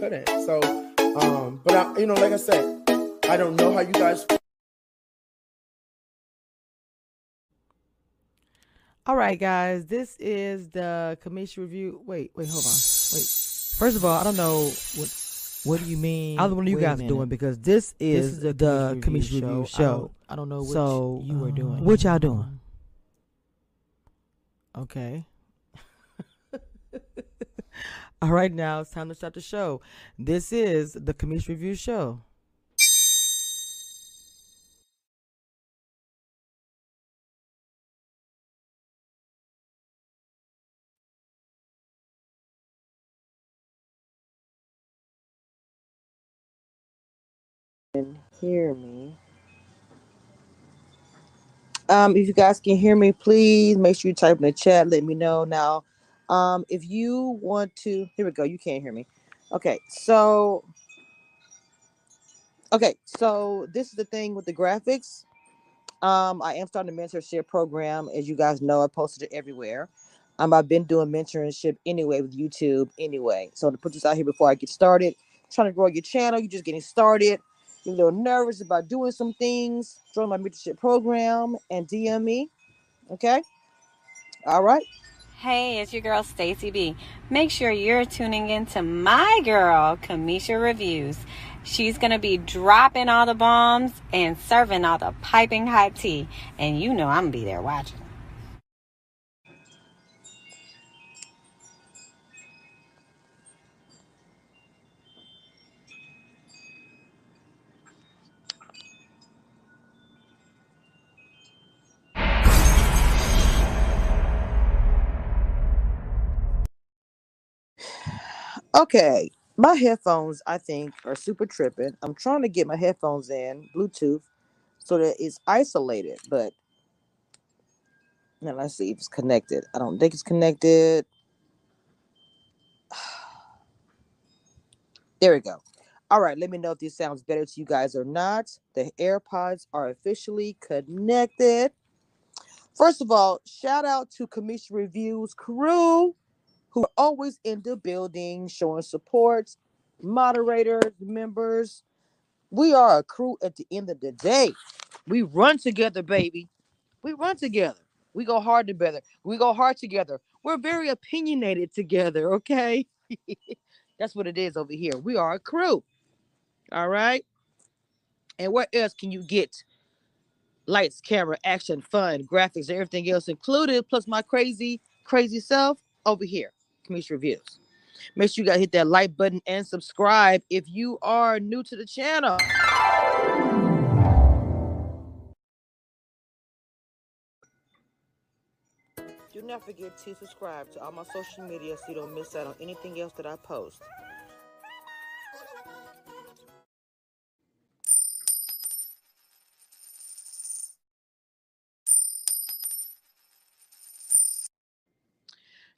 couldn't. So, um, but I, you know, like I said, I don't know how you guys. All right, guys, this is the Cameshia Review. Wait, wait, hold on. Wait. First of all, I don't know what What do you mean? I don't know what you guys are doing because this is, This is the, Cameshia Review show. I don't, I don't know what So, you were doing. what y'all doing? Okay. All right, now it's time to start the show. This is the Cameshia Review show. Can hear me. Um, if you guys can hear me, please make sure you type in the chat. Let me know now. Um, if you want to, here we go. You can't hear me. Okay, so okay, so this is the thing with the graphics. Um, I am starting a mentorship program. As you guys know, I posted it everywhere. Um, I've been doing mentorship anyway with YouTube anyway. So to put this out here before I get started, trying to grow your channel, you're just getting started you're a little nervous about doing some things, join my mentorship program and DM me. Okay. All right. Hey, it's your girl Stacy B. Make sure you're tuning in to my girl Cameshia Reviews. She's gonna be dropping all the bombs and serving all the piping hot tea, and you know I'm gonna be there watching. Okay. My headphones, I think, are super tripping. I'm trying to get my headphones in Bluetooth so that it's isolated, but now let's see if it's connected. I don't think it's connected. There we go. All right, let me know if this sounds better to you guys or not. The AirPods are officially connected. First of all, shout out to Cameshia Reviews crew who are always in the building showing support, moderators, members. We are a crew at the end of the day. We run together, baby. We run together. We go hard together. We go hard together. We're very opinionated together, okay? That's what it is over here. We are a crew. All right. And where else can you get lights, camera, action, fun, graphics, and everything else included, plus my crazy, crazy self over here? Cameshia Reviews. Make sure you guys hit that like button and subscribe if you are new to the channel. Do not forget to subscribe to all my social media so you don't miss out on anything else that I post.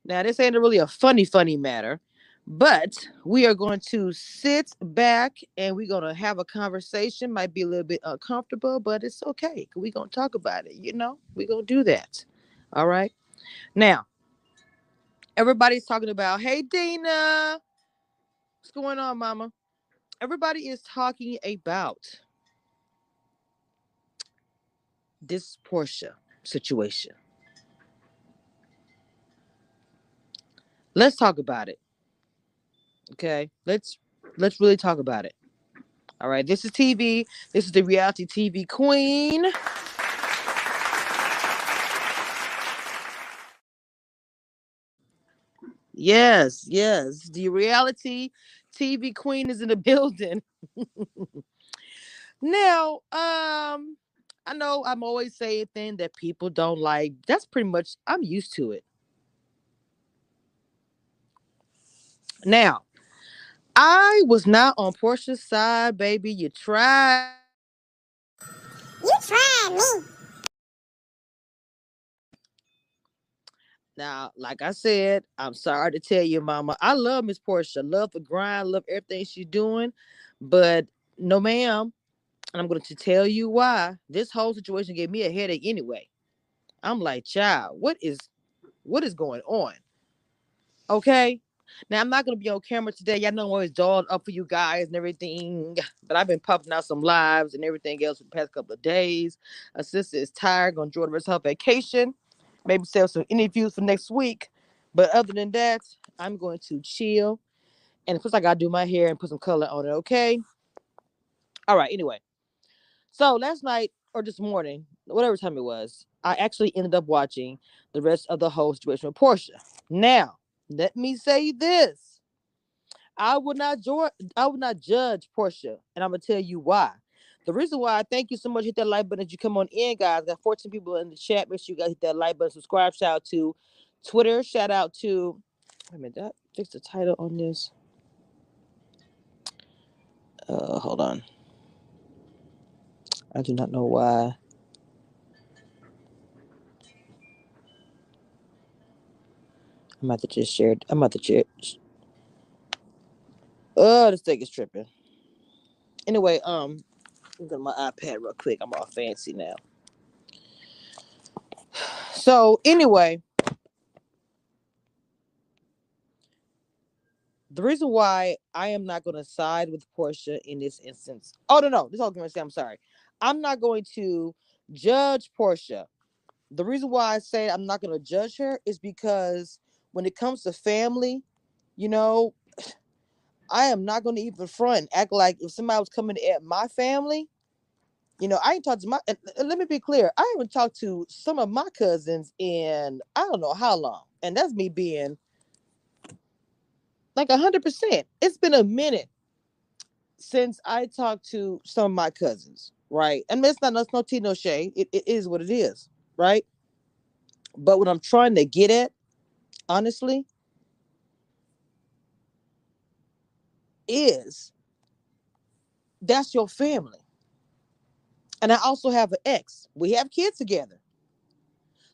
Now, this ain't really a funny, funny matter, but we are going to sit back and we're going to have a conversation. Might be a little bit uncomfortable, but it's okay. We're going to talk about it. You know, we're going to do that. All right. Now, everybody's talking about, hey, Dina, what's going on, mama? Everybody is talking about this Porsha situation. Let's talk about it. Okay? Let's let's really talk about it. All right? This is tv this is the reality tv queen. Yes yes. The reality tv queen is in the building. Now um i know i'm always saying things that people don't like. That's pretty much i'm used to it Now, I was not on Porsha's side, baby. You tried. You tried me. Now, like I said, I'm sorry to tell you, Mama. I love Miss Porsha. Love the grind. Love everything she's doing. But no, ma'am. And I'm going to tell you why. This whole situation gave me a headache anyway. I'm like, child, what is what is going on? Okay. Now I'm not gonna be on camera today. Y'all know I'm always dolled up for you guys and everything. But I've been pumping out some lives and everything else for the past couple of days. A sister is tired, gonna enjoy the rest of vacation. Maybe sell some interviews for next week. But other than that, I'm going to chill. And of course, I gotta do my hair and put some color on it. Okay. All right. Anyway, so last night or this morning, whatever time it was, I actually ended up watching the rest of the whole situation with Porsha. Now, let me say this. I would not join, I would not judge Porsha, and I'm gonna tell you why. The reason why I thank you so much, hit that like button as you come on in, guys. Got 14 people in the chat. Make sure you guys hit that like button, subscribe. Shout out to Twitter. Shout out to wait a minute, I fix the title on this? Uh hold on. I do not know why. I'm about to just share it. I'm about to share. Oh, this thing is tripping. Anyway, um, going to my iPad real quick. I'm all fancy now. So anyway, the reason why I am not going to side with Porsha in this instance. Oh no, no, this is all going to say. I'm sorry. I'm not going to judge Porsha. The reason why I say I'm not going to judge her is because when it comes to family, you know, I am not going to even front act like if somebody was coming at my family, you know, I ain't talked to my. let me be clear. I haven't talked to some of my cousins in I don't know how long, and that's me being like hundred percent. It's been a minute since I talked to some of my cousins, right? And it's not that's no tea, no shade. It, it is what it is, right? But what I'm trying to get at, honestly, is that's your family. And I also have an ex. We have kids together.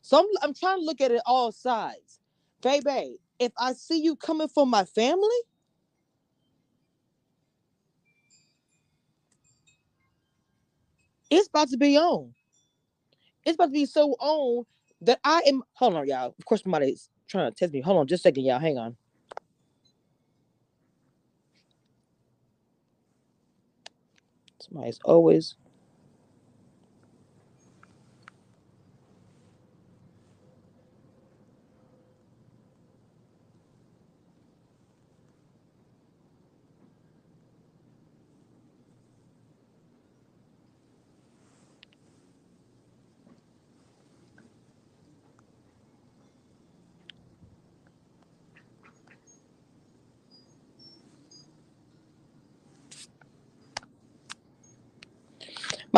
So I'm, I'm trying to look at it all sides. Baby, if I see you coming for my family, it's about to be on. It's about to be so on that I am. Hold on, y'all. Of course, somebody's trying to test me. Hold on, just a second, y'all. Hang on. Somebody's always.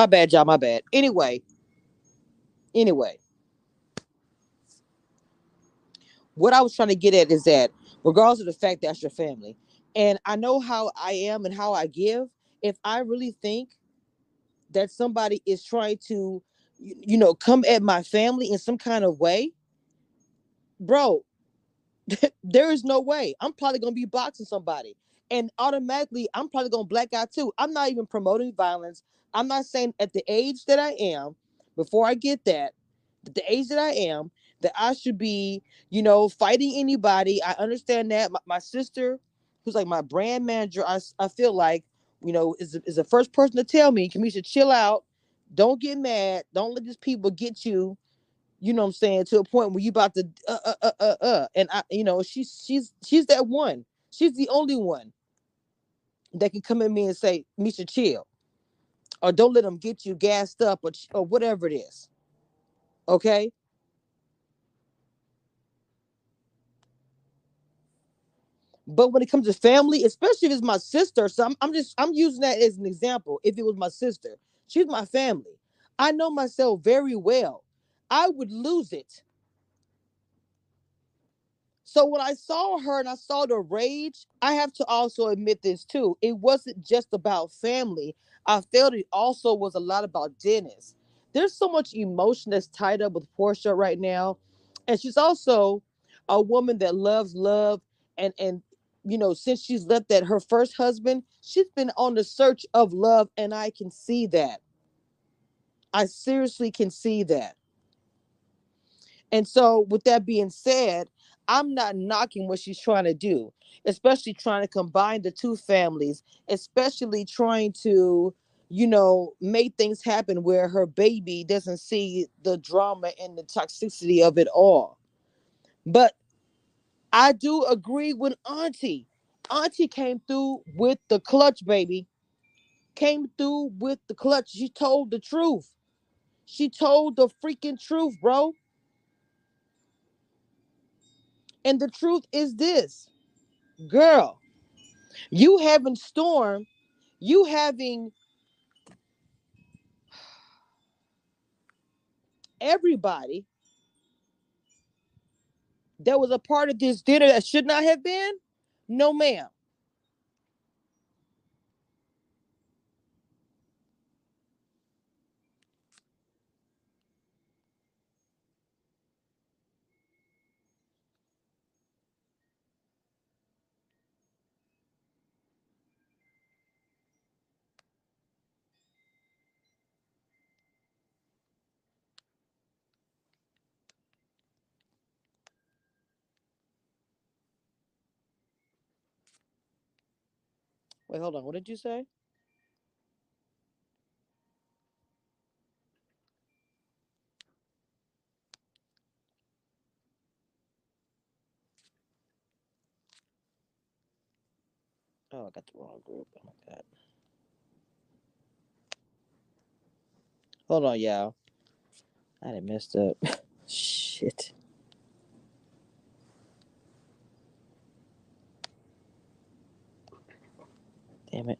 My bad, y'all. My bad. Anyway, anyway, what I was trying to get at is that, regardless of the fact that's your family, and I know how I am and how I give, if I really think that somebody is trying to, you, you know, come at my family in some kind of way, bro, there is no way. I'm probably gonna be boxing somebody. And automatically, I'm probably gonna black out too. I'm not even promoting violence. I'm not saying at the age that I am, before I get that, at the age that I am, that I should be, you know, fighting anybody. I understand that. My, my sister, who's like my brand manager, I, I feel like, you know, is, is the first person to tell me, Cameshia, chill out. Don't get mad. Don't let these people get you you know what I'm saying, to a point where you about to uh uh uh uh, uh. and I you know she's she's she's that one. She's the only one that can come at me and say, Misha, chill. Or don't let them get you gassed up or or whatever it is. Okay. But when it comes to family, especially if it's my sister, so I'm, I'm just I'm using that as an example. If it was my sister, she's my family. I know myself very well. I would lose it. So when I saw her and I saw the rage, I have to also admit this too. It wasn't just about family. I felt it also was a lot about Dennis. There's so much emotion that's tied up with Porsha right now. And she's also a woman that loves love and and you know, since she's left that her first husband, she's been on the search of love and I can see that. I seriously can see that. And so, with that being said, I'm not knocking what she's trying to do, especially trying to combine the two families, especially trying to, you know, make things happen where her baby doesn't see the drama and the toxicity of it all. But I do agree with Auntie. Auntie came through with the clutch, baby. Came through with the clutch. She told the truth. She told the freaking truth, bro. And the truth is this girl, you having Storm, you having everybody that was a part of this dinner that should not have been? No, ma'am. Wait, hold on. What did you say? Oh, I got the wrong group. Oh my god. Hold on, y'all. I done messed up. Shit. Damn it.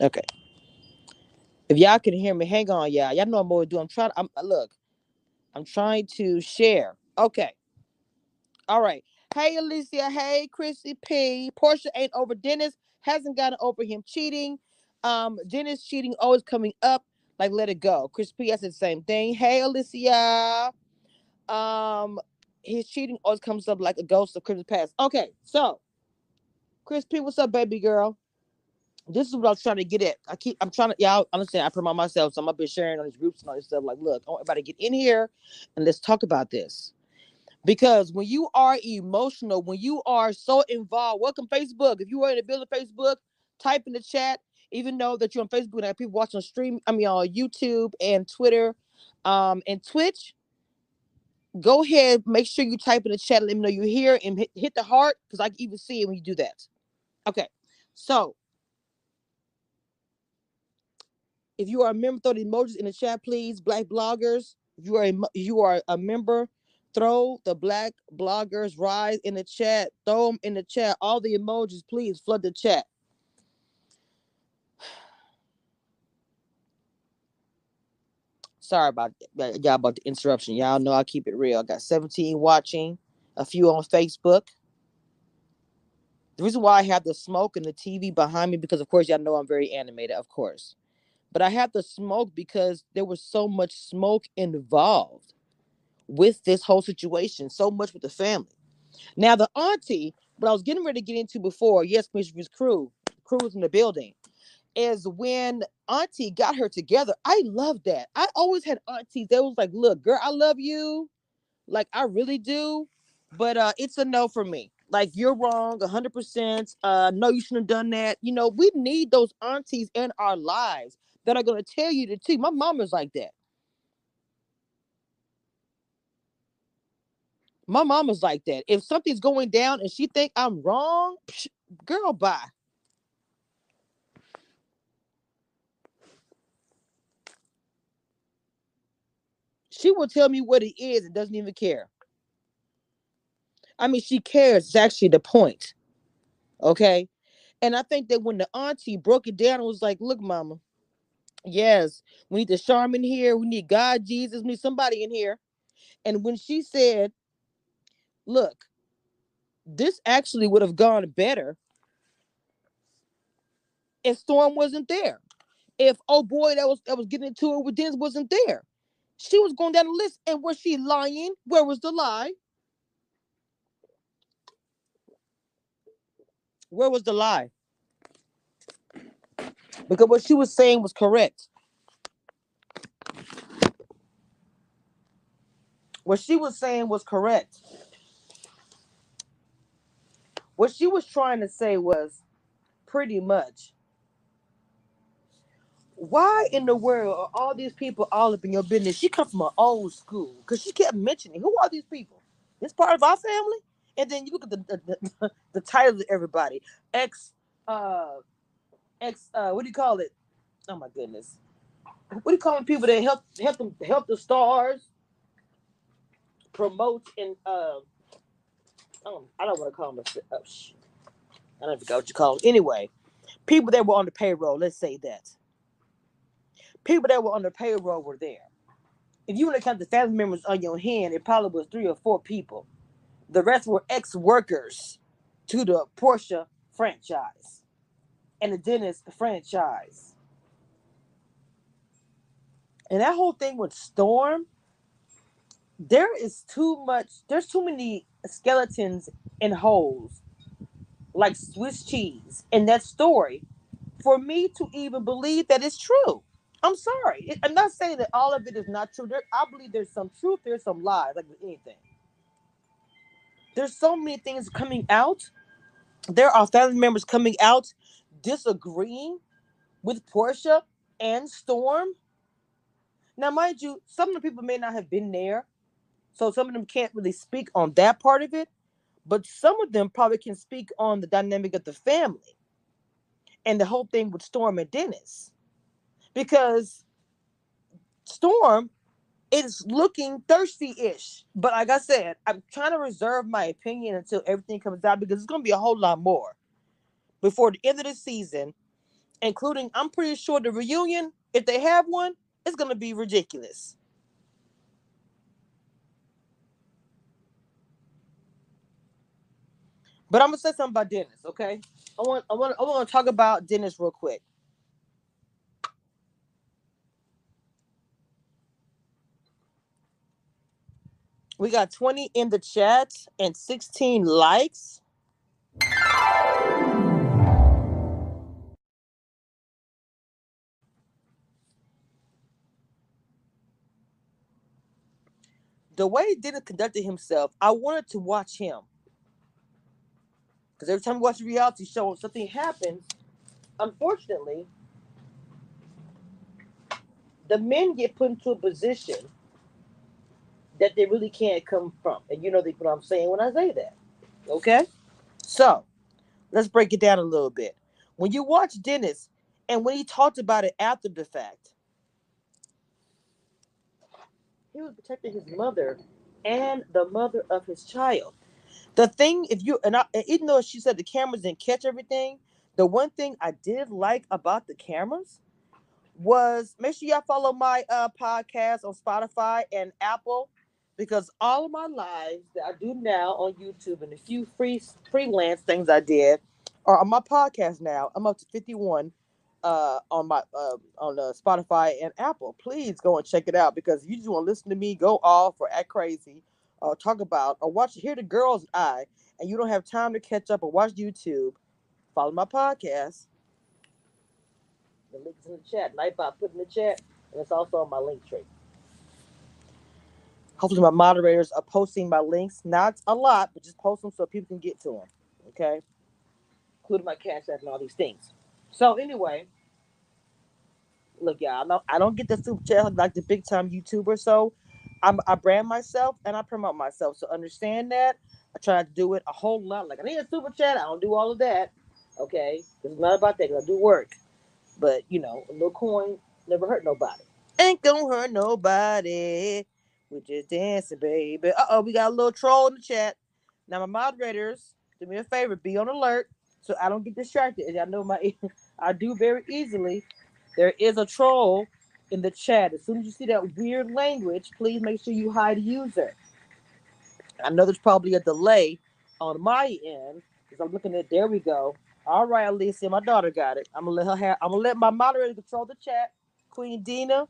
Okay. If y'all can hear me, hang on, y'all. Y'all know I'm always doing. I'm trying. I'm look. I'm trying to share. Okay. All right. Hey, Alicia. Hey, Chrissy P. Porsha ain't over Dennis. Hasn't gotten over him cheating. Um, Dennis cheating always coming up. Like, let it go. Chris P. I said the same thing. Hey, Alicia. Um, his cheating always comes up like a ghost of Christmas past. Okay, so Chris P, what's up, baby girl? This is what I was trying to get at. I keep I'm trying to y'all understand I promote myself, so I'm up here sharing on these groups and all this stuff. Like, look, I want everybody to get in here and let's talk about this. Because when you are emotional, when you are so involved, welcome Facebook. If you are in the building Facebook, type in the chat. Even though that you're on Facebook and have people watching stream, I mean on YouTube and Twitter, um, and Twitch, go ahead, make sure you type in the chat, let me know you're here and hit, hit the heart because I can even see it when you do that. Okay, so if you are a member, throw the emojis in the chat, please. Black bloggers, you are a, you are a member, throw the black bloggers rise in the chat. Throw them in the chat. All the emojis, please flood the chat. Sorry about y'all about the interruption. Y'all know I keep it real. I got 17 watching, a few on Facebook. The reason why I have the smoke and the TV behind me, because of course y'all know I'm very animated, of course. But I have the smoke because there was so much smoke involved with this whole situation, so much with the family. Now the auntie, what I was getting ready to get into before, yes, Commissioner's crew, crew was in the building, is when auntie got her together. I love that. I always had aunties that was like, look, girl, I love you. Like I really do. But uh it's a no for me. Like you're wrong, 100%. Uh no, you shouldn't have done that. You know, we need those aunties in our lives that are going to tell you the truth. My mom is like that. My mama's like that. If something's going down and she think I'm wrong, psh, girl, bye. She will tell me what it is and doesn't even care. I mean, she cares. It's actually the point. Okay. And I think that when the auntie broke it down, it was like, look, mama, yes, we need the Charmin here. We need God, Jesus, we need somebody in here. And when she said, look, this actually would have gone better if Storm wasn't there. If oh boy that was that was getting into it with Diz wasn't there. She was going down the list, and was she lying? Where was the lie? Where was the lie? Because what she was saying was correct. What she was saying was correct. What she was trying to say was pretty much why in the world are all these people all up in your business? She come from an old school because she kept mentioning who are these people? It's part of our family. And then you look at the the, the, the title of everybody. Ex uh ex uh what do you call it? Oh my goodness. What do you call them people that help help them help the stars promote and uh I don't want to call them a, oh, I don't forgot what you call them. Anyway, people that were on the payroll, let's say that people that were on the payroll were there. If you want to count the family members on your hand, it probably was three or four people. The rest were ex-workers to the Porsha franchise and the Dennis franchise. And that whole thing with Storm, there is too much, there's too many skeletons in holes, like Swiss cheese, in that story for me to even believe that it's true. I'm sorry. I'm not saying that all of it is not true. There, I believe there's some truth, there's some lies, like with anything. There's so many things coming out. There are family members coming out disagreeing with Porsha and Storm. Now, mind you, some of the people may not have been there, so some of them can't really speak on that part of it. But some of them probably can speak on the dynamic of the family and the whole thing with Storm and Dennis because Storm is looking thirsty-ish. But like I said, I'm trying to reserve my opinion until everything comes out because it's gonna be a whole lot more before the end of the season, including I'm pretty sure the reunion, if they have one, it's gonna be ridiculous. But I'm gonna say something about Dennis, okay? I want I want I want to talk about Dennis real quick. We got 20 in the chat and 16 likes. The way Dennis conducted himself, I wanted to watch him. Because every time we watch a reality show, something happens, unfortunately, the men get put into a position that they really can't come from. And you know what I'm saying when I say that. Okay? So let's break it down a little bit. When you watch Dennis and when he talked about it after the fact, he was protecting his mother and the mother of his child. The thing, if you and I, even though she said the cameras didn't catch everything, the one thing I did like about the cameras was make sure y'all follow my uh podcast on Spotify and Apple because all of my lives that I do now on YouTube and a few free freelance things I did are on my podcast now. I'm up to 51 uh on my uh on uh, Spotify and Apple. Please go and check it out because you just want to listen to me go off or act crazy or talk about or watch hear the girl's eye and you don't have time to catch up or watch YouTube, follow my podcast. The link's in the chat. Nightbot put in the chat, and it's also on my link tree. Hopefully, my moderators are posting my links. Not a lot, but just post them so people can get to them. Okay, including my cash app and all these things. So anyway, look, y'all. I don't get the super chat like the big time YouTuber, so I'm, I brand myself and I promote myself. So understand that. I try to do it a whole lot. Like I need a super chat. I don't do all of that. Okay, it's not about that. I do work. But you know, a little coin never hurt nobody. Ain't gonna hurt nobody. We just dancing, baby. Uh oh, we got a little troll in the chat. Now my moderators, do me a favor, be on alert so I don't get distracted. And I know my I do very easily. There is a troll in the chat. As soon as you see that weird language, please make sure you hide user. I know there's probably a delay on my end because I'm looking at. There we go. All right, Alicia, my daughter got it. I'm gonna let her have. I'm gonna let my moderator control the chat. Queen Dina,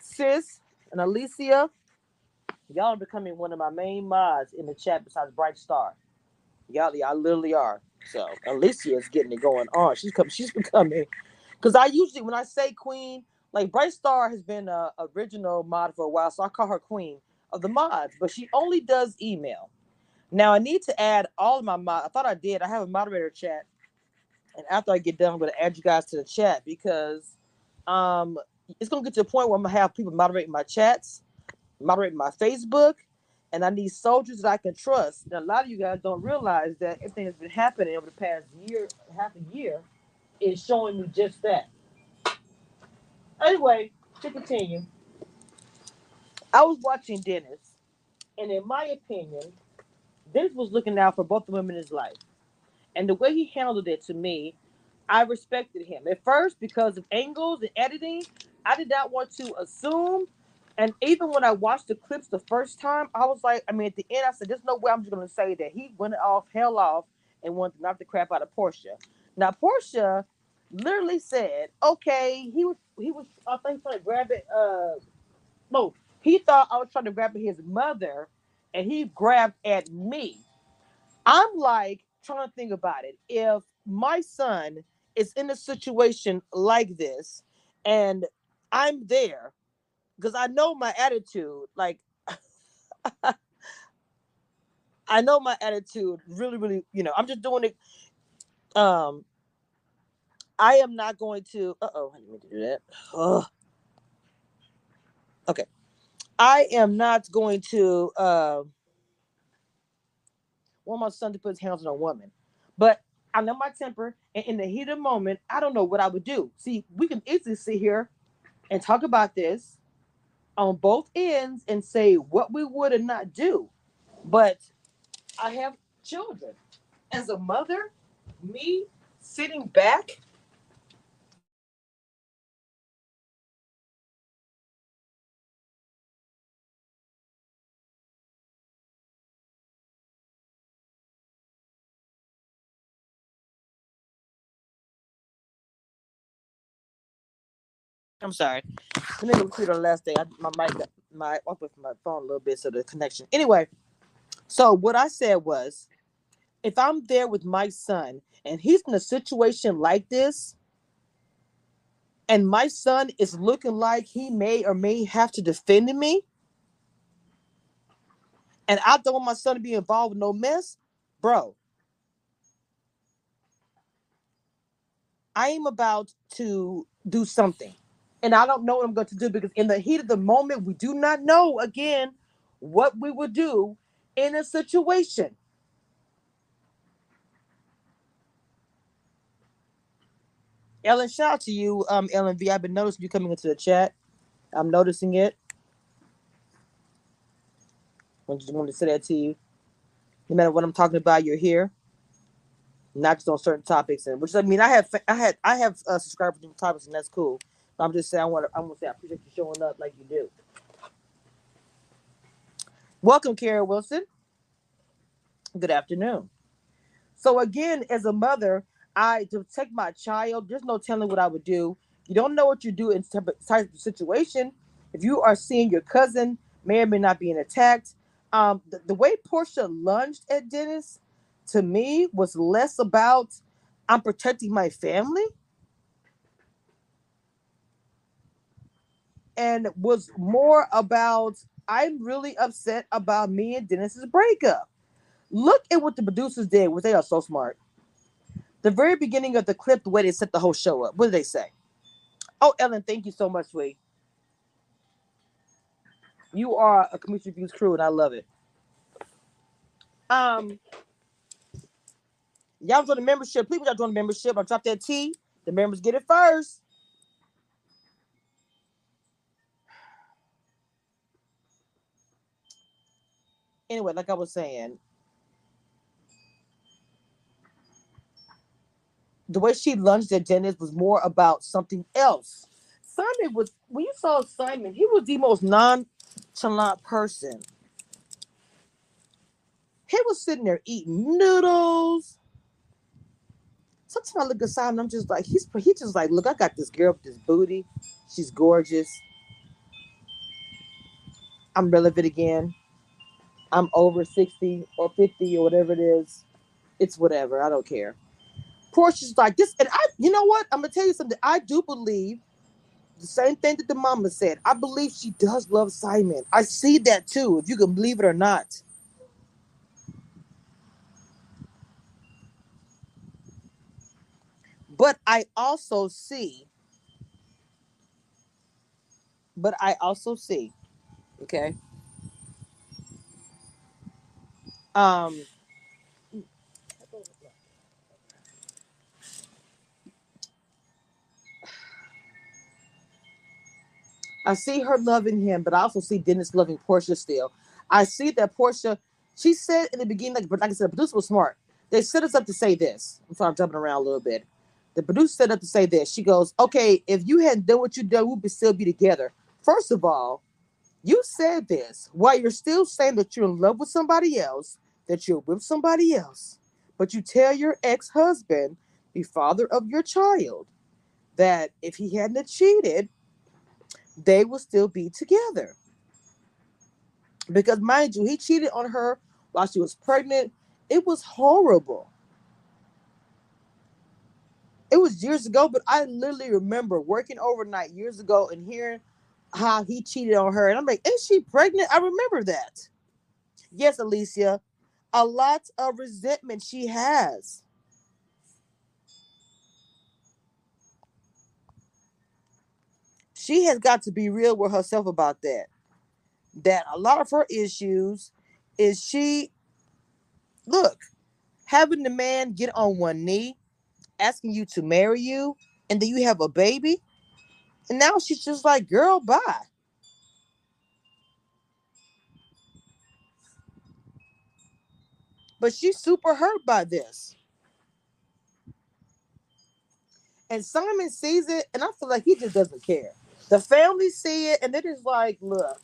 Sis, and Alicia, y'all are becoming one of my main mods in the chat besides Bright Star. Y'all, y'all literally are. So Alicia is getting it going on. She's come. She's becoming. Because I usually when I say queen, like Bright Star has been a original mod for a while, so I call her queen of the mods. But she only does email. Now I need to add all of my mod. I thought I did. I have a moderator chat, and after I get done, I'm going to add you guys to the chat because um it's going to get to a point where I'm going to have people moderating my chats, moderating my Facebook, and I need soldiers that I can trust. And a lot of you guys don't realize that everything that's been happening over the past year, half a year, is showing me just that. Anyway, to continue, I was watching Dennis, and in my opinion, Dennis was looking out for both the women in his life. And the way he handled it to me, I respected him. At first, because of angles and editing, I did not want to assume. And even when I watched the clips the first time, I was like, I mean, at the end, I said, there's no way I'm just going to say that he went off, hell off, and wanted to knock the crap out of Porsha. Now, Porsha literally said, okay, he was, he was, I think, trying to grab it. Uh, no, he thought I was trying to grab his mother, and he grabbed at me. I'm like trying to think about it. If my son is in a situation like this, and I'm there, because I know my attitude, like I know my attitude really, really, you know, I'm just doing it. Um, I am not going to. Uh oh, I didn't to do that. Ugh. Okay, I am not going to. Uh, want my son to put his hands on a woman, but I know my temper, and in the heat of the moment, I don't know what I would do. See, we can easily sit here and talk about this on both ends and say what we would and not do, but I have children. As a mother, me sitting back I'm sorry. Let me repeat on the last day. I, my mic, my off with my phone a little bit, so the connection. Anyway, so what I said was, if I'm there with my son and he's in a situation like this, and my son is looking like he may or may have to defend me, and I don't want my son to be involved with no mess, bro. I am about to do something. And I don't know what I'm going to do because in the heat of the moment, we do not know again what we would do in a situation. Ellen, shout out to you, um, Ellen V. I've been noticing you coming into the chat. I'm noticing it. I just wanted to say that to you. No matter what I'm talking about, you're here. Not just on certain topics, and which I mean, I have, I had, I have uh, subscribed to different topics, and that's cool. I'm just saying, I want to, I want to say, I appreciate you showing up like you do. Welcome, Kara Wilson. Good afternoon. So again, as a mother, I to protect my child. There's no telling what I would do. You don't know what you do in type of situation. If you are seeing your cousin may or may not being attacked, um, the, the way Porsha lunged at Dennis to me was less about I'm protecting my family and was more about I'm really upset about me and Dennis's breakup. Look at what the producers did, which they are so smart. The very beginning of the clip, the way they set the whole show up. What did they say? Oh, Ellen, thank you so much, sweet. You are a community reviews crew, and I love it. Um, y'all join the membership. Please, y'all join the membership. I drop that T. The members get it first. Anyway, like I was saying, the way she lunged at Dennis was more about something else. Simon was when you saw Simon, he was the most nonchalant person. He was sitting there eating noodles. Sometimes I look at Simon, I'm just like, he's he just like, look, I got this girl with this booty. She's gorgeous. I'm relevant again. I'm over 60 or 50 or whatever it is. it's whatever. I don't care. Porsha's like this, and I, you know what? I'm gonna tell you something. I do believe the same thing that the mama said. I believe she does love Simon. I see that too, if you can believe it or not. But I also see, but I also see, okay. Um, I see her loving him, but I also see Dennis loving Porsha still. I see that Porsha, she said in the beginning, like, but like I said, the producer was smart. They set us up to say this. I'm sorry, I'm jumping around a little bit. The producer set up to say this. She goes, Okay, if you hadn't done what you done, we'd be still be together. First of all, you said this while you're still saying that you're in love with somebody else, that you're with somebody else, but you tell your ex-husband, the father of your child, that if he hadn't cheated, they will still be together. Because mind you, he cheated on her while she was pregnant. It was horrible. It was years ago, but I literally remember working overnight years ago and hearing how he cheated on her. And I'm like, is she pregnant? I remember that. Yes, Alicia, a lot of resentment she has. She has got to be real with herself about that. That a lot of her issues is she, look, having the man get on one knee, asking you to marry you, and then you have a baby. And now she's just like, girl, bye. But she's super hurt by this. And Simon sees it, and I feel like he just doesn't care. The family see it, and they're just like, look.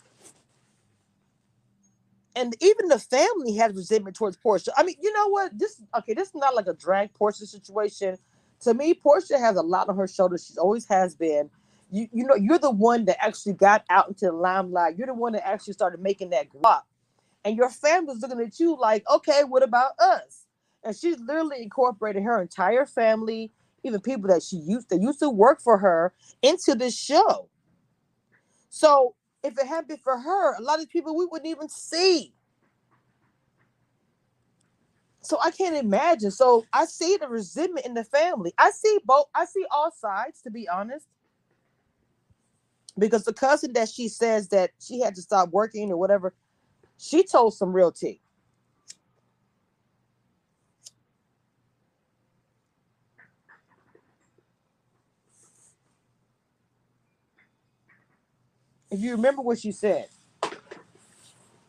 And even the family has resentment towards Porsha. I mean, you know what? This okay, this is not like a drag Porsha situation. To me, Porsha has a lot on her shoulders. She always has been. You, you know, you're the one that actually got out into the limelight. You're the one that actually started making that guap. And your family's looking at you like, okay, what about us? And she's literally incorporated her entire family, even people that she used that used to work for her, into this show. So if it hadn't been for her, a lot of people we wouldn't even see. So I can't imagine. So I see the resentment in the family. I see both. I see all sides, to be honest. Because the cousin that she says that she had to stop working or whatever, she told some real tea. If you remember what she said,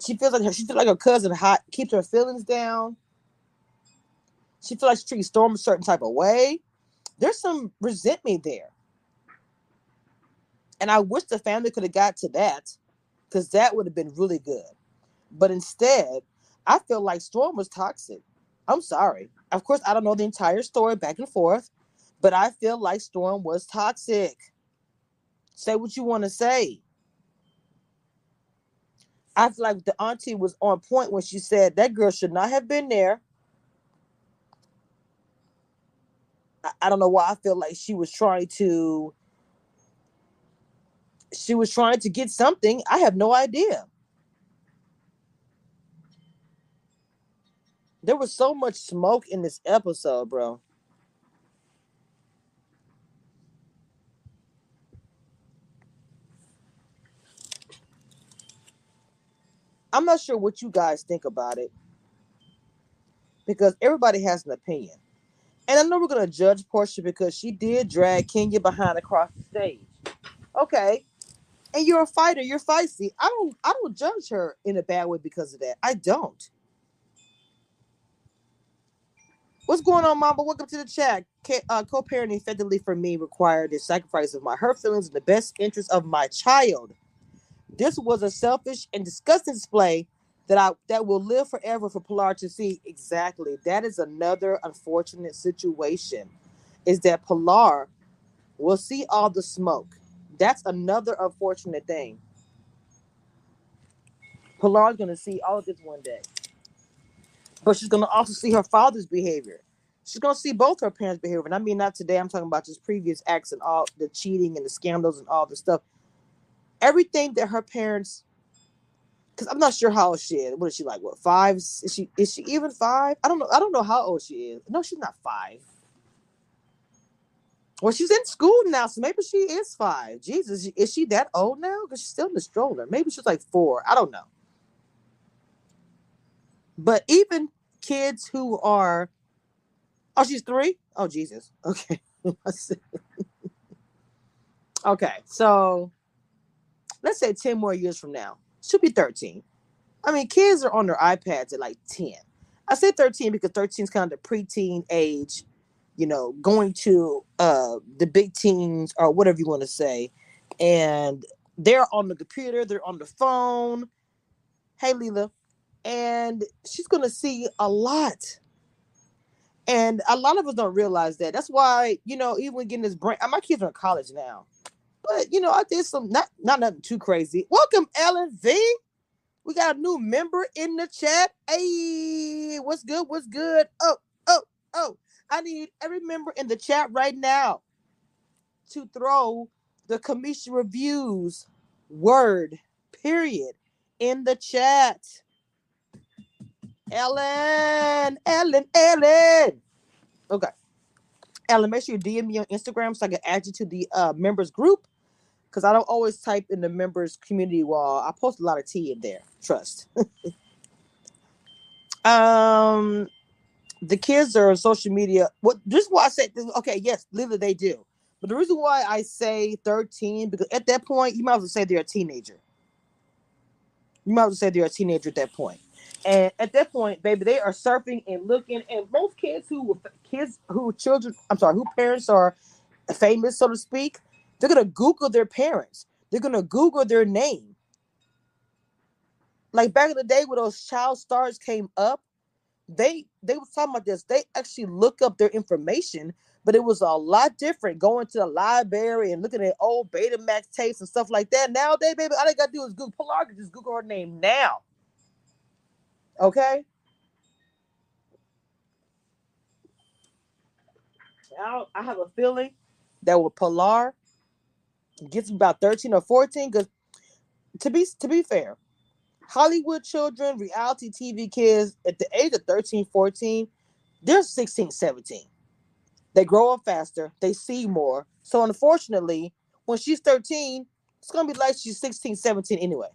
she feels like her, she feels like her cousin hot keeps her feelings down. She feels like she treats Storm a certain type of way. There's some resentment there. And I wish the family could have got to that because that would have been really good. But instead, I feel like Storm was toxic. I'm sorry. Of course, I don't know the entire story back and forth, but I feel like Storm was toxic. Say what you want to say. I feel like the auntie was on point when she said that girl should not have been there. I, don't know why I feel like she was trying to she was trying to get something. I have no idea. There was so much smoke in this episode, bro. I'm not sure what you guys think about it because everybody has an opinion. And I know we're gonna judge Porsha because she did drag Kenya behind across the stage. Okay. And you're a fighter, you're feisty. I don't I don't judge her in a bad way because of that. I don't. What's going on, Mama? Welcome to the chat. Uh, co-parenting effectively for me required the sacrifice of my hurt feelings in the best interest of my child. This was a selfish and disgusting display that I that will live forever for Pilar to see. Exactly. That is another unfortunate situation. Is that Pilar will see all the smoke. That's another unfortunate thing. Pilar's gonna see all of this one day. But she's gonna also see her father's behavior. She's gonna see both her parents' behavior. And I mean not today, I'm talking about just previous acts and all the cheating and the scandals and all the stuff. Everything that her parents because I'm not sure how old she is. What is she like? What five? Is she is she even five? I don't know. I don't know how old she is. No, she's not five. Well, she's in school now, so maybe she is five. Jesus, is she that old now? Because she's still in the stroller. Maybe she's like four. I don't know. But even kids who are, oh, she's three. Oh, Jesus. Okay. okay. So let's say 10 more years from now, she'll be 13. I mean, kids are on their iPads at like 10. I say 13 because 13 is kind of the preteen age, you know, going to uh the big teens or whatever you want to say. And they're on the computer, they're on the phone. Hey, Leela. And she's going to see a lot. And a lot of us don't realize that. That's why, you know, even getting this brain, my kids are in college now. But you know, I did some not not nothing too crazy. Welcome, Ellen V. We got a new member in the chat. Hey, what's good? What's good? Oh, oh, oh. I need every member in the chat right now to throw the Cameshia Reviews word period in the chat. Ellen, Ellen, Ellen. Okay. Ellen, make sure you DM me on Instagram so I can add you to the uh, members group because I don't always type in the members community wall. I post a lot of tea in there. Trust. um, the kids are on social media. What this is why I said okay, yes, literally they do. But the reason why I say 13, because at that point, you might as well say they're a teenager. You might as well say they're a teenager at that point. And at that point, baby, they are surfing and looking. And most kids who kids who children, I'm sorry, who parents are famous, so to speak, they're gonna Google their parents. They're gonna Google their name. Like back in the day when those child stars came up, they they was talking about this. They actually look up their information, but it was a lot different going to the library and looking at old Betamax tapes and stuff like that. Nowadays, baby, all they gotta do is Google Pilar just Google her name now. Okay. I have a feeling that with Pilar gets about 13 or 14, because to be to be fair, Hollywood children, reality TV kids at the age of 13, 14, they're 16, 17. They grow up faster, they see more. So unfortunately, when she's 13, it's gonna be like she's 16, 17 anyway.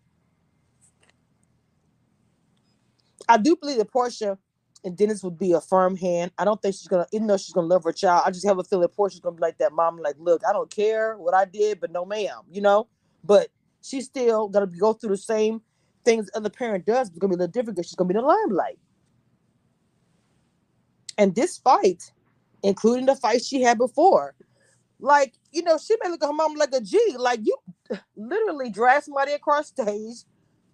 I do believe that Porsha and Dennis would be a firm hand. I don't think she's gonna, even though she's gonna love her child. I just have a feeling Porsha's gonna be like that mom, like, look, I don't care what I did, but no, ma'am, you know. But she's still gonna go through the same things other parent does. It's gonna be a little different because she's gonna be in the limelight. And this fight, including the fight she had before, like you know, she may look at her mom like a G. Like you, literally drag somebody across stage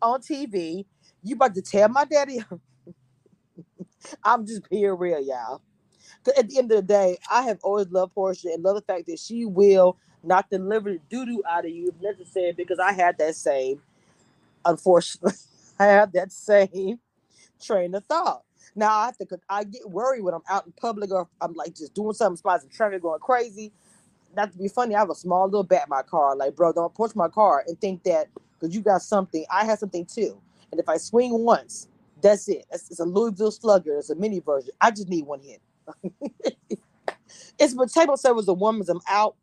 on TV you about to tell my daddy? I'm just being real, y'all. At the end of the day, I have always loved Porsha and love the fact that she will not deliver the doo doo out of you if necessary because I had that same, unfortunately, I have that same train of thought. Now I have to, I get worried when I'm out in public or I'm like just doing something, spots in traffic going crazy. Not to be funny, I have a small little bat in my car. Like, bro, don't push my car and think that because you got something, I have something too. And if I swing once, that's it. It's, it's a Louisville Slugger. It's a mini version. I just need one hit. it's but table service a woman's I'm out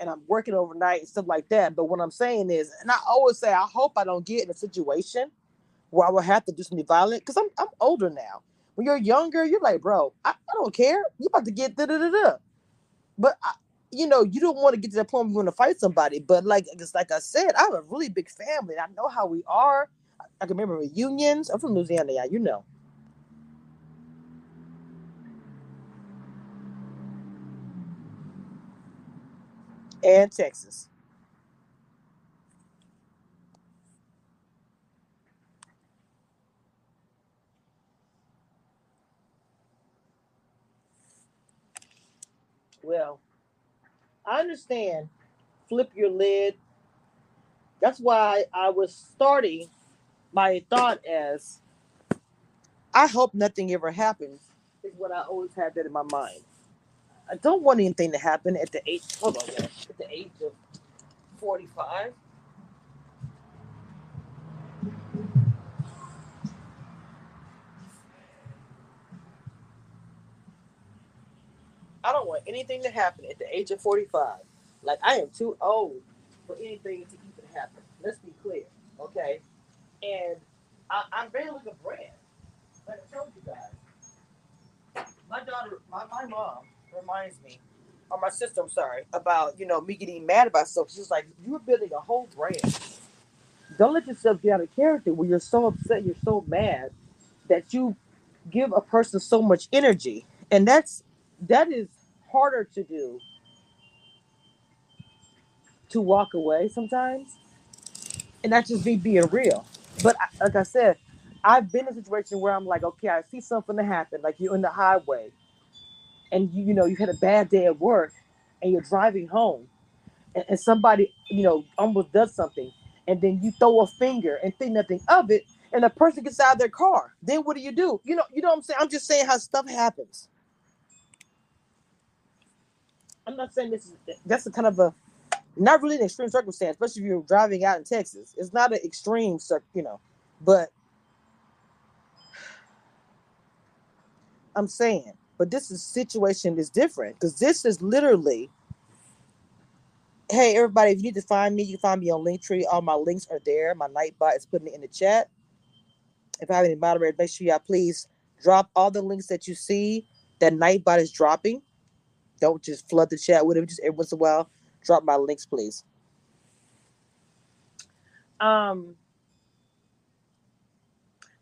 and I'm working overnight and stuff like that. But what I'm saying is, and I always say, I hope I don't get in a situation where I will have to do something violent because I'm I'm older now. When you're younger, you're like, bro, I, I don't care. You're about to get da da da da. But I, you know, you don't want to get to that point where you want to fight somebody. But like, just like I said, I have a really big family. I know how we are. I can remember reunions. I'm from Louisiana, yeah, you know. And Texas. Well, I understand. Flip your lid. That's why I was starting my thought is I hope nothing ever happens. Is what I always had that in my mind. I don't want anything to happen at the age. Hold on. At the age of forty-five. I don't want anything to happen at the age of 45. Like, I am too old for anything to even happen. Let's be clear, okay? And I, I'm like a brand. Like I told you guys. My daughter, my, my mom reminds me, or my sister, I'm sorry, about, you know, me getting mad about stuff. She's like, you're building a whole brand. Don't let yourself get out of character when you're so upset, you're so mad that you give a person so much energy. And that's that is harder to do to walk away sometimes and that's just me being real but like i said i've been in a situation where i'm like okay i see something to happen like you're in the highway and you, you know you had a bad day at work and you're driving home and, and somebody you know almost does something and then you throw a finger and think nothing of it and the person gets out of their car. Then what do you do? You know you know what i'm saying? I'm just saying how stuff happens. I'm not saying this is that's a kind of a not really an extreme circumstance, especially if you're driving out in Texas. It's not an extreme, you know, but I'm saying, but this is situation is different because this is literally. Hey everybody, if you need to find me, you can find me on Linktree. All my links are there. My Nightbot is putting it in the chat. If I have any moderators, make sure y'all please drop all the links that you see that Nightbot is dropping. Don't just flood the chat with them. Just every once in a while, drop my links, please. Um,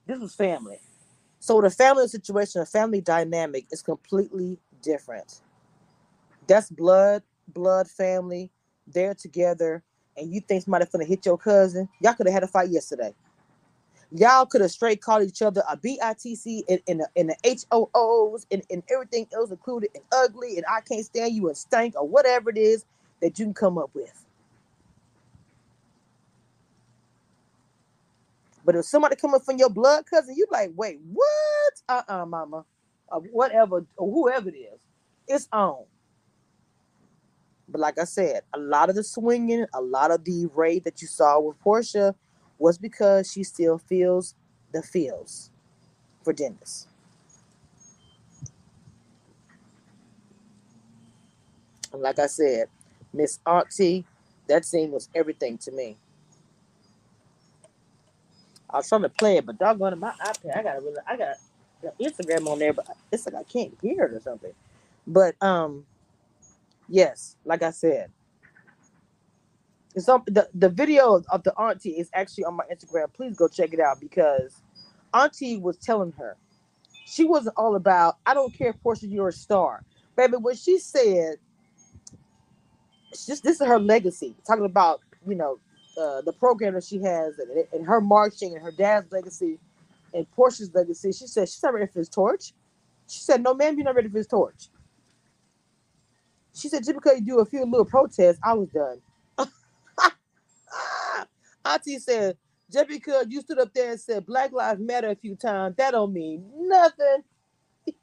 this was family. So the family situation, the family dynamic is completely different. That's blood, blood family. They're together, and you think somebody's gonna hit your cousin? Y'all could have had a fight yesterday. Y'all could have straight called each other a BITC and in the in the HOOs and, and everything else included and ugly and I can't stand you and stank or whatever it is that you can come up with. But if somebody coming from your blood cousin, you like, wait, what? Uh-uh, mama. Uh, whatever, or whoever it is, it's on. But like I said, a lot of the swinging, a lot of the raid that you saw with Porsha was because she still feels the feels for Dennis. And like I said, Miss Auntie, that scene was everything to me. I was trying to play it, but doggone it, my iPad, I got really, I got Instagram on there, but it's like I can't hear it or something. But um, yes, like I said, on the, the video of the auntie is actually on my Instagram. Please go check it out because auntie was telling her she wasn't all about I don't care if Porsha you're a star. Baby, when she said just this is her legacy, talking about, you know, uh, the program that she has and, and her marching and her dad's legacy and Porsha's legacy. She said she's not ready for his torch. She said, No, ma'am, you're not ready for his torch. She said, just because you do a few little protests, I was done. Auntie said, just because you stood up there and said Black Lives Matter a few times, that don't mean nothing.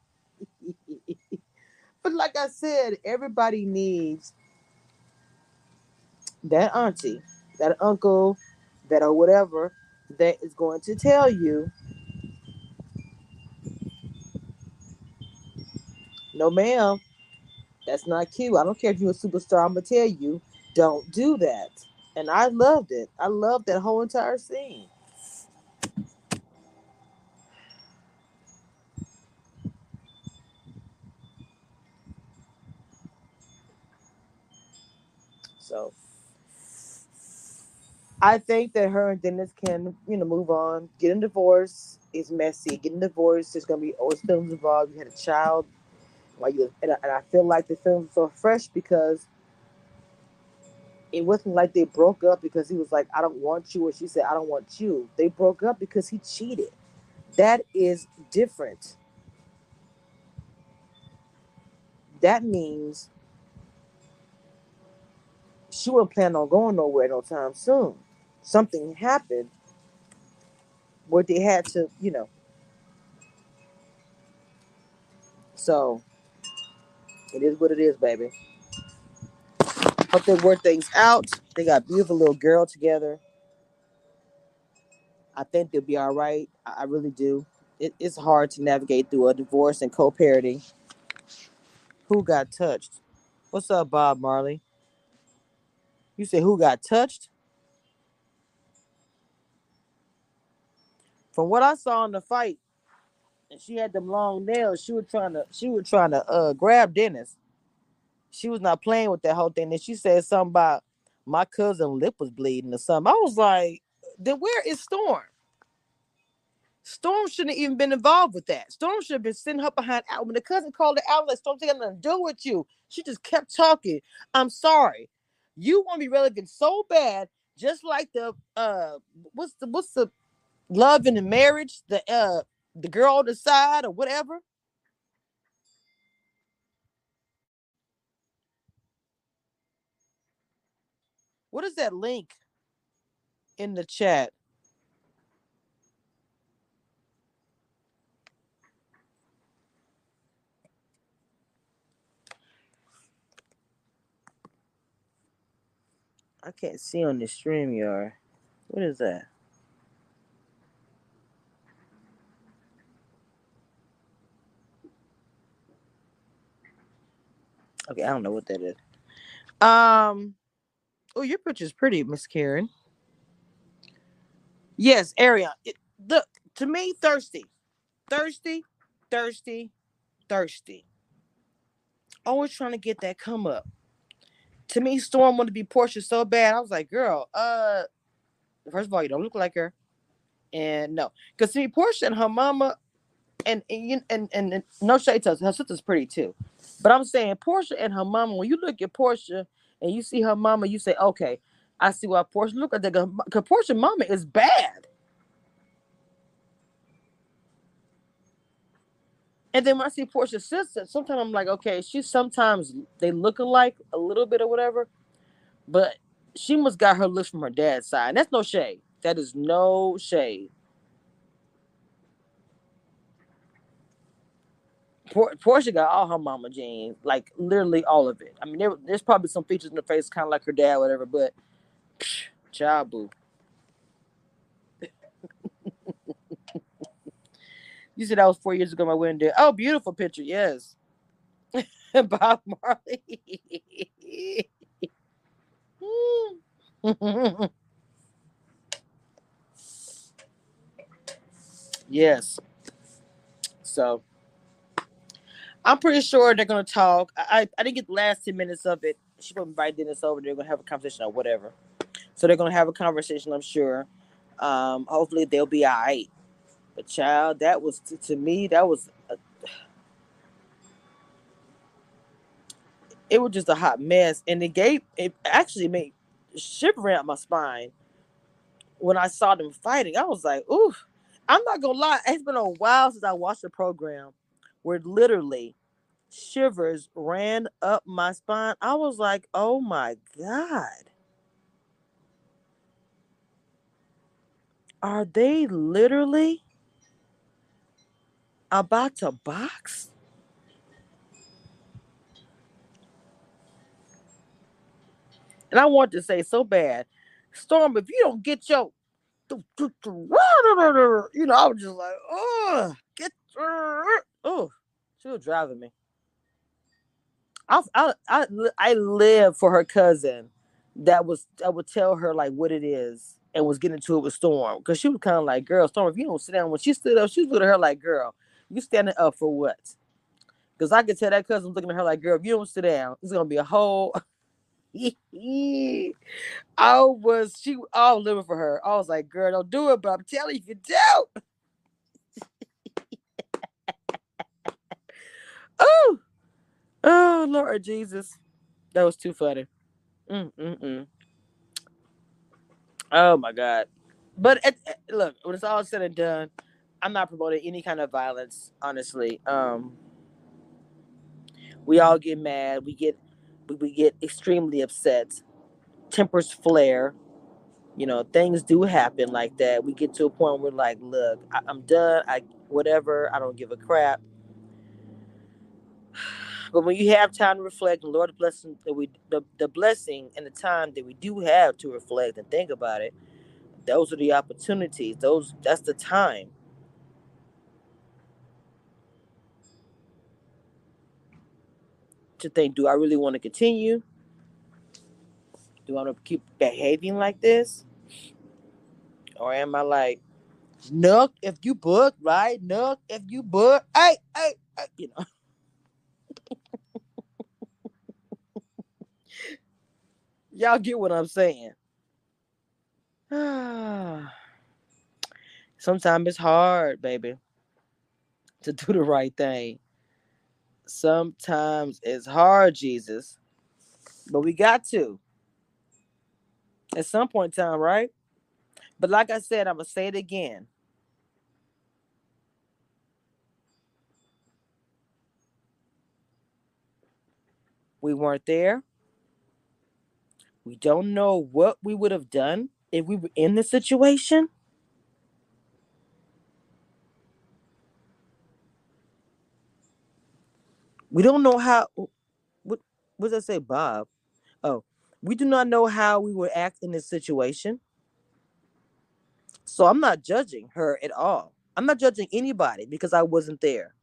but like I said, everybody needs that auntie, that uncle, that or whatever that is going to tell you, no, ma'am, that's not cute. I don't care if you're a superstar. I'm gonna tell you, don't do that. And I loved it. I loved that whole entire scene. So I think that her and Dennis can, you know, move on. Getting a divorce is messy. Getting divorced, there's gonna be oh, always films involved. You had a child. Like and I, and I feel like the film's so fresh because it wasn't like they broke up because he was like, I don't want you, or she said, I don't want you. They broke up because he cheated. That is different. That means she wasn't planning on going nowhere no time soon. Something happened where they had to, you know, So it is what it is, baby. Hope they work things out. They got beautiful little girl together. I think they'll be all right. I, I really do. It, it's hard to navigate through a divorce and co-parenting. Who got touched? What's up, Bob Marley? You say who got touched? From what I saw in the fight, and she had them long nails. She was trying to she was trying to uh grab Dennis. She was not playing with that whole thing. And she said something about my cousin lip was bleeding or something. I was like, then where is Storm? Storm shouldn't have even been involved with that. Storm should have been sitting her behind out. When the cousin called her out, like Storm got nothing to do with you. She just kept talking. I'm sorry. You want to be relevant so bad, just like the uh what's the what's the love in the marriage, the uh the girl on the side or whatever. What is that link in the chat? I can't see on the stream yard. What is that? Okay, I don't know what that is. Um, oh, your picture's pretty, Miss Karen. Yes, Ariel. Look to me, thirsty, thirsty, thirsty, thirsty. Always trying to get that come up. To me, Storm wanted to be Porsha so bad. I was like, girl, uh, first of all, you don't look like her, and no, because to me, Porsha and her mama, and and and and, and no shade to her sister's pretty too. But I'm saying Porsha and her mama, when you look at Porsha and you see her mama, you say, okay, I see why Porsha look like that. Because Porsha mama is bad. And then when I see Porsha's sister, sometimes I'm like, okay, she's sometimes they look alike a little bit or whatever, but she must got her looks from her dad's side. And that's no shade. That is no shade. Por- Porsha got all her mama genes, like literally all of it. I mean, there, there's probably some features in her face, kind of like her dad, whatever, but child boo. you said that was four years ago, my wedding day. Oh, beautiful picture, yes. Bob Marley. yes. So I'm pretty sure they're gonna talk. I, I didn't get the last 10 minutes of it. She gonna invite Dennis over, they're gonna have a conversation or whatever. So they're gonna have a conversation, I'm sure. Um, hopefully they'll be all right. But child, that was to, to me, that was a, it was just a hot mess. And it gave it actually made shivering up my spine when I saw them fighting. I was like, ooh, I'm not gonna lie, it's been a while since I watched the program where literally shivers ran up my spine. I was like, oh my God. Are they literally about to box? And I want to say so bad, Storm, if you don't get your, you know, I was just like, oh, get, oh, she was driving me. I, I, I, I live for her cousin that was, I would tell her like what it is and was getting into it with Storm because she was kind of like, girl, Storm, if you don't sit down, when she stood up, she was looking at her like, girl, you standing up for what? Because I could tell that cousin was looking at her like, girl, if you don't sit down, it's gonna be a whole. I was she I was living for her. I was like, girl, don't do it, but I'm telling you, if you do. oh, oh Lord Jesus. That was too funny. Mm-mm-mm. Oh my God. But at- look, when it's all said and done, I'm not promoting any kind of violence, honestly. Um we all get mad, we get we, we get extremely upset, tempers flare. You know, things do happen like that. We get to a point where like, look, I, I'm done. I whatever. I don't give a crap. But when you have time to reflect, and Lord blessing that we the, the blessing and the time that we do have to reflect and think about it, those are the opportunities. Those that's the time. To think, do I really want to continue? Do I want to keep behaving like this? Or am I like, Nook, if you book, right? Nook, if you book, hey, hey, hey, you know. Y'all get what I'm saying. Sometimes it's hard, baby, to do the right thing. Sometimes it's hard, Jesus, but we got to at some point in time, right? But like I said, I'm gonna say it again. We weren't there. We don't know what we would have done if we were in the situation. We don't know how. What, does that say, Bob? Oh, we do not know how we would act in this situation. So I'm not judging her at all. I'm not judging anybody because I wasn't there.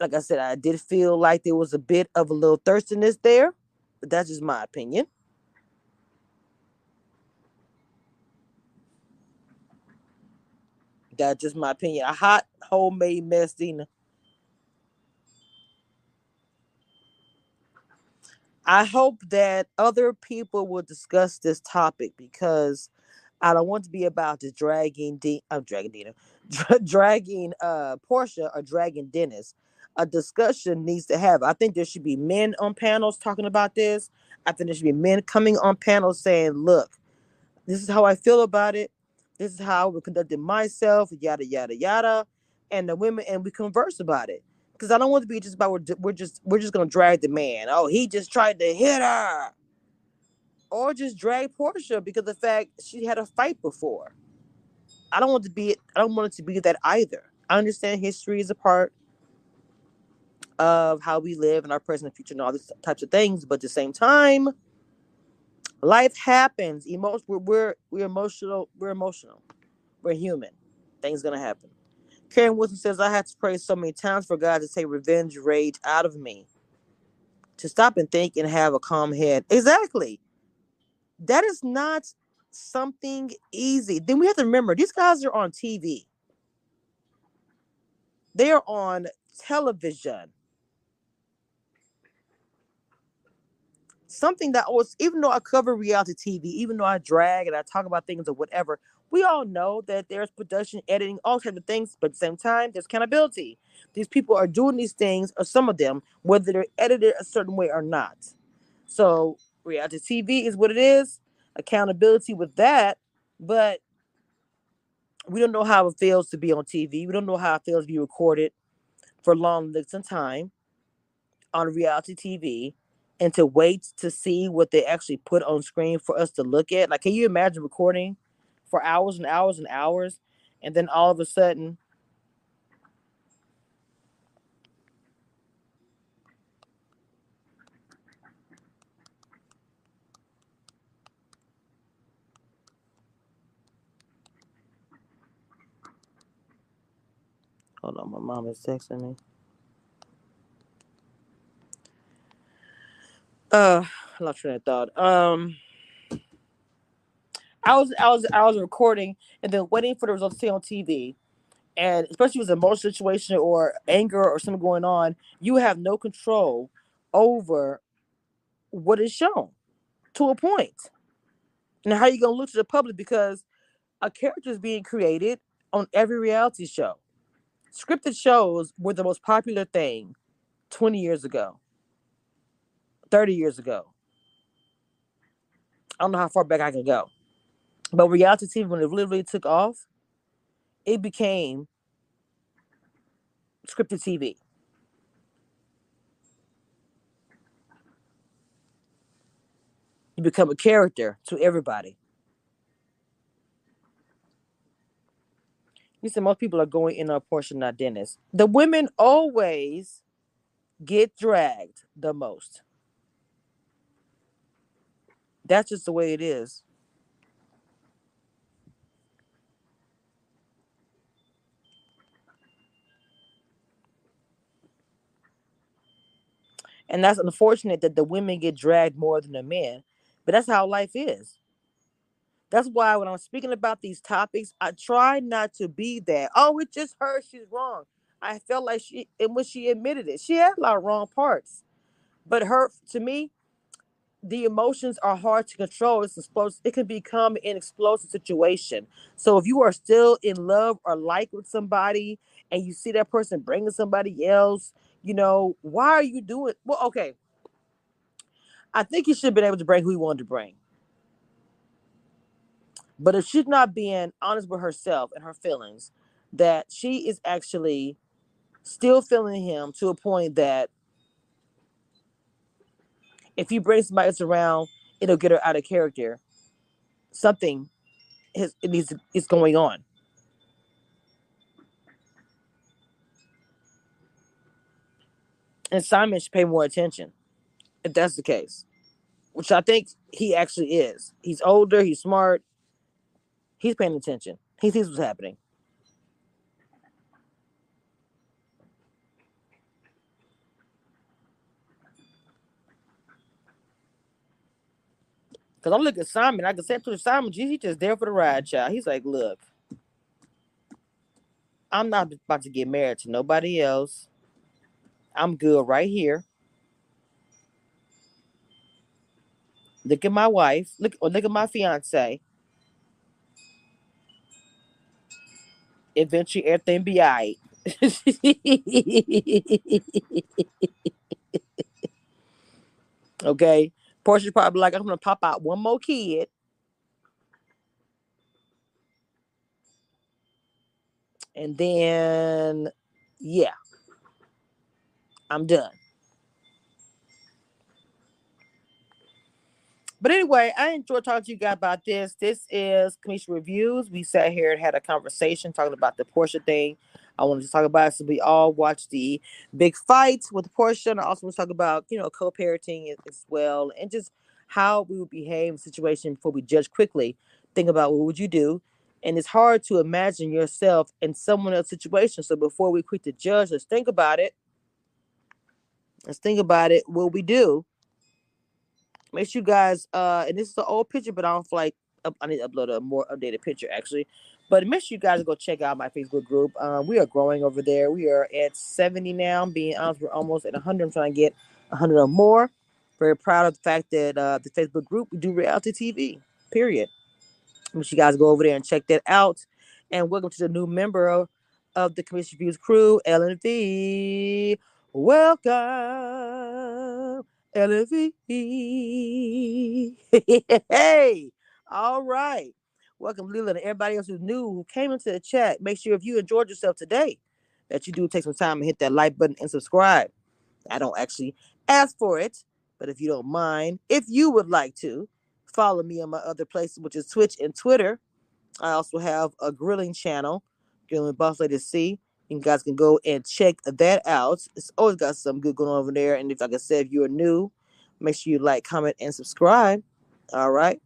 Like I said, I did feel like there was a bit of a little thirstiness there, but that's just my opinion. That's just my opinion. A hot homemade mess, Dina. I hope that other people will discuss this topic because I don't want to be about just dragging De- I'm dragging Dina, dra- dragging uh Porsha or dragging Dennis. A discussion needs to have. I think there should be men on panels talking about this. I think there should be men coming on panels saying, "Look, this is how I feel about it. This is how I would conducted myself. Yada yada yada." And the women and we converse about it because I don't want to be just about we're, we're just we're just gonna drag the man. Oh, he just tried to hit her, or just drag Porsha because the fact she had a fight before. I don't want to be. I don't want it to be that either. I understand history is a part of how we live and our present and future and all these types of things, but at the same time, life happens. We're, we're we're emotional. We're emotional. We're human. Things gonna happen. Karen Wilson says, I had to pray so many times for God to take revenge rage out of me. To stop and think and have a calm head. Exactly. That is not something easy. Then we have to remember these guys are on TV. They are on television. Something that was, even though I cover reality TV, even though I drag and I talk about things or whatever, we all know that there's production, editing, all types of things, but at the same time, there's accountability. These people are doing these things, or some of them, whether they're edited a certain way or not. So reality TV is what it is. Accountability with that, but we don't know how it feels to be on TV. We don't know how it feels to be recorded for long lengths of time on reality TV and to wait to see what they actually put on screen for us to look at. Like, can you imagine recording for hours and hours and hours and then all of a sudden Hold on, my mom is texting me. Uh, lost train of thought. Um, I was, I was, I was recording and then waiting for the results to see on TV, and especially with a emotional situation or anger or something going on, you have no control over what is shown to a point. And how you gonna look to the public because a character is being created on every reality show. Scripted shows were the most popular thing 20 years ago, 30 years ago. I don't know how far back I can go. But reality TV, when it literally took off, it became scripted TV. You become a character to everybody. You said most people are going in on Porsha, not Dennis. The women always get dragged the most. That's just the way it is. And that's unfortunate that the women get dragged more than the men, but that's how life is. That's why when I'm speaking about these topics, I try not to be that. Oh, it just her, she's wrong. I felt like she, and when she admitted it, she had a lot of wrong parts. But her, to me, the emotions are hard to control. It's explosive. It can become an explosive situation. So if you are still in love or like with somebody, and you see that person bringing somebody else, you know, why are you doing? Well, okay. I think you should have been able to bring who you wanted to bring. But if she's not being honest with herself and her feelings, that she is actually still feeling him to a point that if you bring somebody else around, it'll get her out of character. Something is it needs is going on. And Simon should pay more attention if that's the case, which I think he actually is. He's older, he's smart, he's paying attention. He sees what's happening. Cause I'm looking at Simon. I can say to Simon, geez, he's just there for the ride, child. He's like, look, I'm not about to get married to nobody else. I'm good right here. Look at my wife. Look or look at my fiance. Eventually, everything be all right. okay. Porsha's probably like, I'm gonna pop out one more kid. And then yeah. I'm done. But anyway, I enjoyed talking to you guys about this. This is Cameshia Reviews. We sat here and had a conversation talking about the Porsha thing. I wanted to talk about so we all watched the big fight with Porsha, And I also want to talk about, you know, co-parenting as- as well and just how we would behave in a situation before we judge quickly. Think about what would you do? And it's hard to imagine yourself in someone else's situation. So before we quick to judge, let's think about it. Let's think about it. What we do. Make sure you guys, uh, and this is an old picture, but I don't feel like I need to upload a more updated picture actually. But make sure you guys go check out my Facebook group. Uh, we are growing over there. We are at 70 now. Being honest, we're almost at 100. I'm trying to get 100 or more. Very proud of the fact that uh, the Facebook group we do reality TV. Period. Make sure you guys go over there and check that out. And welcome to the new member of, of the Cameshia Reviews crew, LNV. Welcome, LNV. hey, all right. Welcome, Leland, and everybody else who's new who came into the chat. Make sure if you enjoyed yourself today, that you do take some time and hit that like button and subscribe. I don't actually ask for it, but if you don't mind, if you would like to, follow me on my other places, which is Twitch and Twitter. I also have a grilling channel, Grilling Boss Lady C. You guys can go and check that out. It's always got some good going on over there. And if, like I said, if you're new, make sure you like, comment, and subscribe. All right.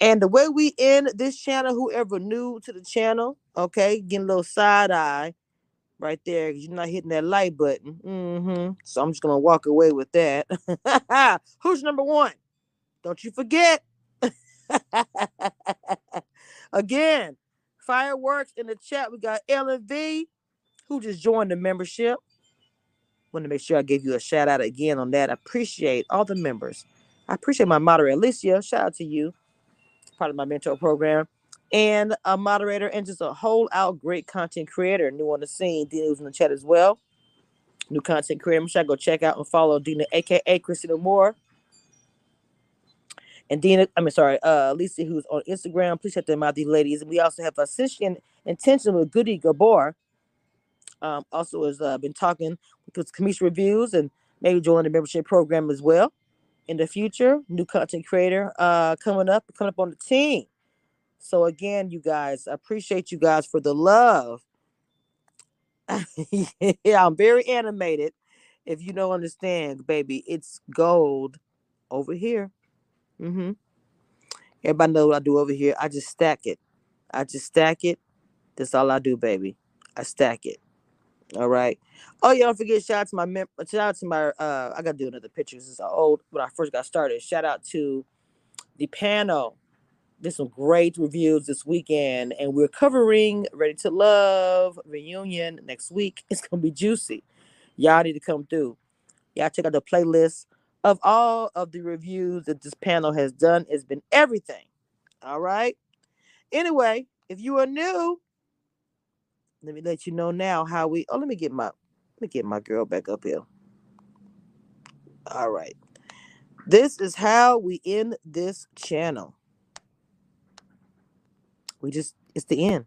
And the way we end this channel, whoever new to the channel, okay, getting a little side eye right there you're not hitting that like button. hmm So I'm just gonna walk away with that. Who's number one? Don't you forget. Again, fireworks in the chat. We got L and V, who just joined the membership. Want to make sure I give you a shout out again on that. I appreciate all the members. I appreciate my moderator Alicia. Shout out to you, part of my mentor program, and a moderator and just a whole out great content creator, new on the scene. Dina was in the chat as well. New content creator. Make sure I go check out and follow Dina, aka Christina Moore. And Dina, I mean, sorry, uh, Lisa, who's on Instagram. Please check them out, these ladies. We also have Ascension Intention with Goody Gabor. Um, also has uh, been talking with Cameshia Reviews and maybe join the membership program as well in the future. New content creator uh, coming up, coming up on the team. So again, you guys, I appreciate you guys for the love. yeah, I'm very animated If you don't understand, baby, it's gold over here. Mm-hmm. Everybody know what I do over here. I just stack it. I just stack it. That's all I do, baby. I stack it. All right. Oh yeah, don't forget shout out to my mem- shout out to my uh I gotta do another picture. This is old when I first got started. Shout out to the panel. Did some great reviews this weekend, and we're covering Ready to Love reunion next week. It's gonna be juicy. Y'all need to come through. Y'all check out the playlist of all of the reviews that this panel has done. It's been everything. All right. Anyway, if you are new, let me let you know now how we. Oh, let me get my let me get my girl back up here. All right. This is how we end this channel. We just it's the end.